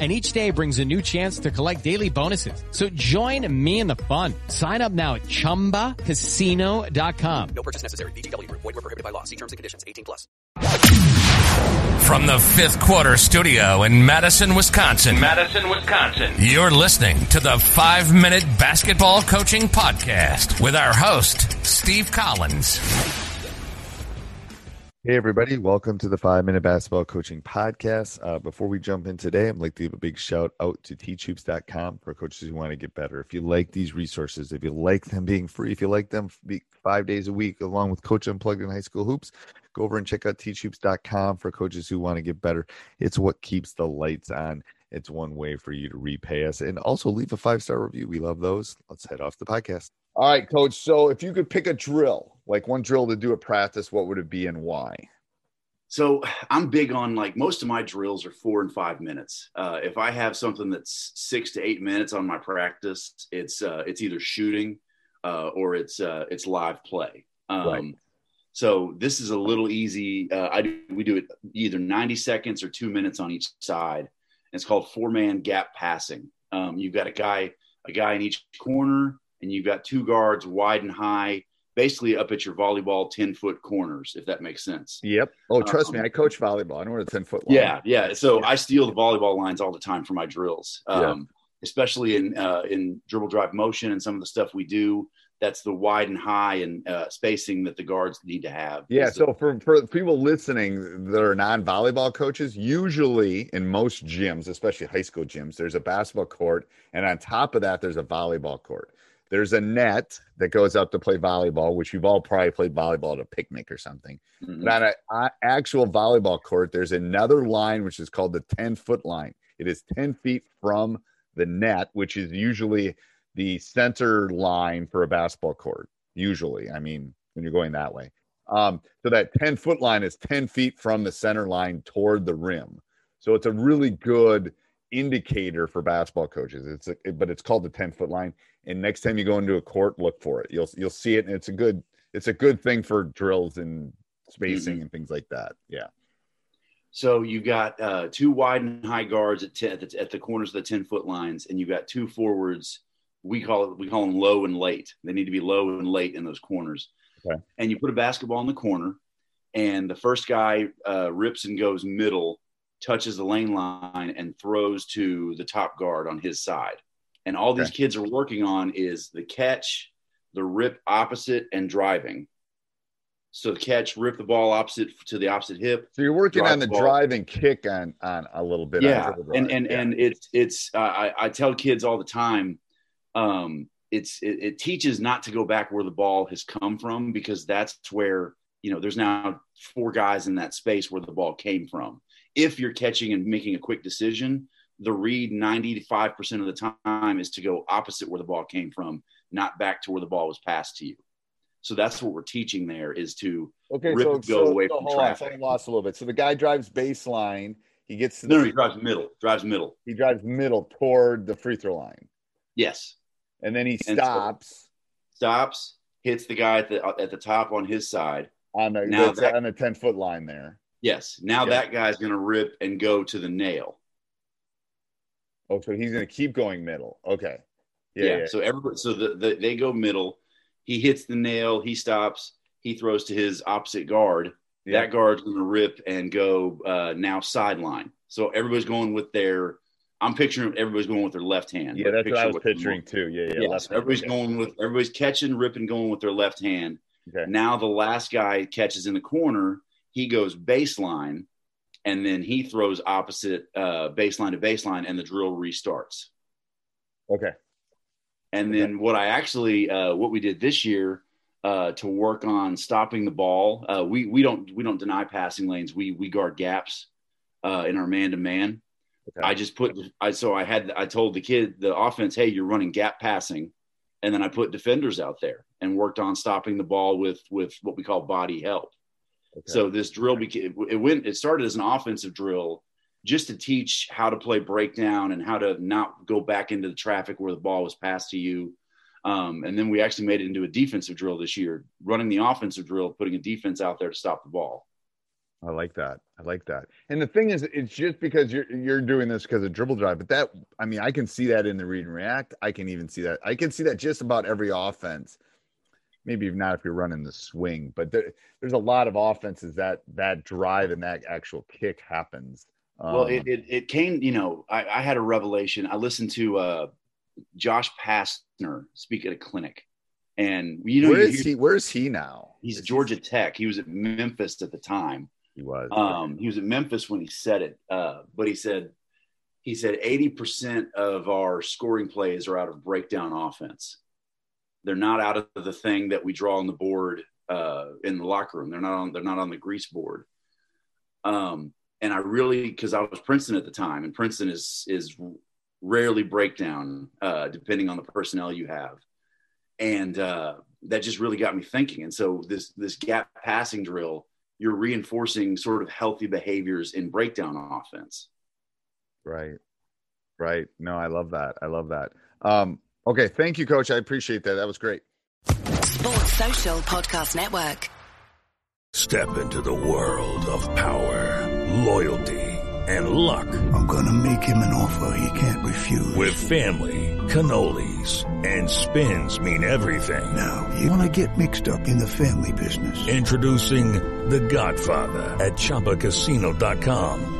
and each day brings a new chance to collect daily bonuses. So join me in the fun. Sign up now at ChumbaCasino.com. No purchase necessary. VGW. Void were prohibited by law. See terms and conditions. 18 plus. From the fifth quarter studio in Madison, Wisconsin. Madison, Wisconsin. You're listening to the five minute basketball coaching podcast with our host, Steve Collins. Hey, everybody. Welcome to the Five Minute Basketball Coaching Podcast. Uh, before we jump in today, I'd like to give a big shout out to teachhoops.com for coaches who want to get better. If you like these resources, if you like them being free, if you like them five days a week, along with Coach Unplugged in High School Hoops, go over and check out teachhoops.com for coaches who want to get better. It's what keeps the lights on. It's one way for you to repay us and also leave a five star review. We love those. Let's head off the podcast. All right, coach. So if you could pick a drill, like one drill to do a practice, what would it be and why? So I'm big on like most of my drills are four and five minutes. Uh, if I have something that's six to eight minutes on my practice, it's uh, it's either shooting uh, or it's uh, it's live play. Um, right. So this is a little easy. Uh, I do, we do it either 90 seconds or two minutes on each side. It's called four man gap passing. Um, you've got a guy a guy in each corner and you've got two guards wide and high, basically up at your volleyball 10 foot corners, if that makes sense. Yep. Oh, trust um, me, I coach volleyball. I know what a 10 foot line. Yeah. Yeah. So yeah. I steal the volleyball lines all the time for my drills, um, yeah. especially in, uh, in dribble drive motion and some of the stuff we do. That's the wide and high and uh, spacing that the guards need to have. Yeah. So for, for people listening that are non volleyball coaches, usually in most gyms, especially high school gyms, there's a basketball court. And on top of that, there's a volleyball court. There's a net that goes up to play volleyball, which you've all probably played volleyball at a picnic or something. Mm-hmm. But on an actual volleyball court, there's another line which is called the 10 foot line. It is 10 feet from the net, which is usually the center line for a basketball court. Usually, I mean, when you're going that way. Um, so that 10 foot line is 10 feet from the center line toward the rim. So it's a really good indicator for basketball coaches. It's a, but it's called the 10 foot line. And next time you go into a court, look for it. You'll you'll see it, and it's a good it's a good thing for drills and spacing mm-hmm. and things like that. Yeah. So you got uh, two wide and high guards at, ten, at, the, at the corners of the 10 foot lines, and you got two forwards. We call it we call them low and late. They need to be low and late in those corners. Okay. And you put a basketball in the corner, and the first guy uh, rips and goes middle touches the lane line and throws to the top guard on his side. And all these kids are working on is the catch, the rip opposite, and driving. So catch, rip the ball opposite to the opposite hip. So you're working on the, the driving kick on on a little bit. Yeah, and and yeah. and it's it's uh, I, I tell kids all the time, um, it's it, it teaches not to go back where the ball has come from because that's where you know there's now four guys in that space where the ball came from if you're catching and making a quick decision, the read 95% of the time is to go opposite where the ball came from, not back to where the ball was passed to you. So that's what we're teaching there is to okay, rip so, go so, away so from traffic. On, lost a little bit. So the guy drives baseline. He gets to the no, he drives middle. Drives middle. He drives middle toward the free throw line. Yes. And then he stops. So stops, hits the guy at the at the top on his side on the Now that- on the ten foot line there. Yes. Now Yeah. that guy's going to rip and go to the nail. Oh, so he's gonna keep going middle. Okay. Yeah. Yeah. yeah. So everybody, so the, the they go middle. He hits the nail. He stops. He throws to his opposite guard. Yeah. That guard's going to rip and go uh, now sideline. So everybody's going with their. I'm picturing everybody's going with their left hand. Yeah, that's what I was picturing too. Yeah, yeah. Yeah, so everybody's going with everybody's catching, ripping, going with their left hand. Okay. Now the last guy catches in the corner, he goes baseline, and then he throws opposite uh, baseline to baseline, and the drill restarts. Okay. And Okay. then what I actually uh, what we did this year uh, to work on stopping the ball, uh, we we don't we don't deny passing lanes. We we guard gaps uh, in our man to man. I just put I so I had I told the kid the offense, hey, you're running gap passing, and then I put defenders out there and worked on stopping the ball with with what we call body help. Okay. So this drill became it went it started as an offensive drill just to teach how to play breakdown and how to not go back into the traffic where the ball was passed to you. Um, and then we actually made it into a defensive drill this year, running the offensive drill, putting a defense out there to stop the ball. I like that. I like that. And the thing is, it's just because you're you're doing this because of dribble drive, but that I mean, I can see that in the read and react. I can even see that. I can see that just about every offense. Maybe not if you're running the swing, but there, there's a lot of offenses that that drive and that actual kick happens. well, Um, it, it, it came, you know, I, I had a revelation. I listened to uh, Josh Pastner speak at a clinic, and you know, where is he? Where is he now? he's Is he- Georgia Tech. He was at Memphis at the time. He was. Um, he was at Memphis when he said it, uh, but he said he said eighty percent of our scoring plays are out of breakdown offense. They're not out of the thing that we draw on the board uh, in the locker room. They're not on. They're not on the grease board. Um, and I really, because I was Princeton at the time, and Princeton is is rarely breakdown, uh, depending on the personnel you have, and uh, that just really got me thinking. And so this this gap passing drill you're reinforcing sort of healthy behaviors in breakdown offense. Right. Right. No, I love that. I love that. Um, okay. Thank you, coach. I appreciate that. That was great. Sports Social Podcast Network. Step into the world of power, loyalty, and luck. I'm gonna make him an offer he can't refuse. With family, cannolis, and spins mean everything. Now, you wanna get mixed up in the family business. Introducing The Godfather at ChumbaCasino.com.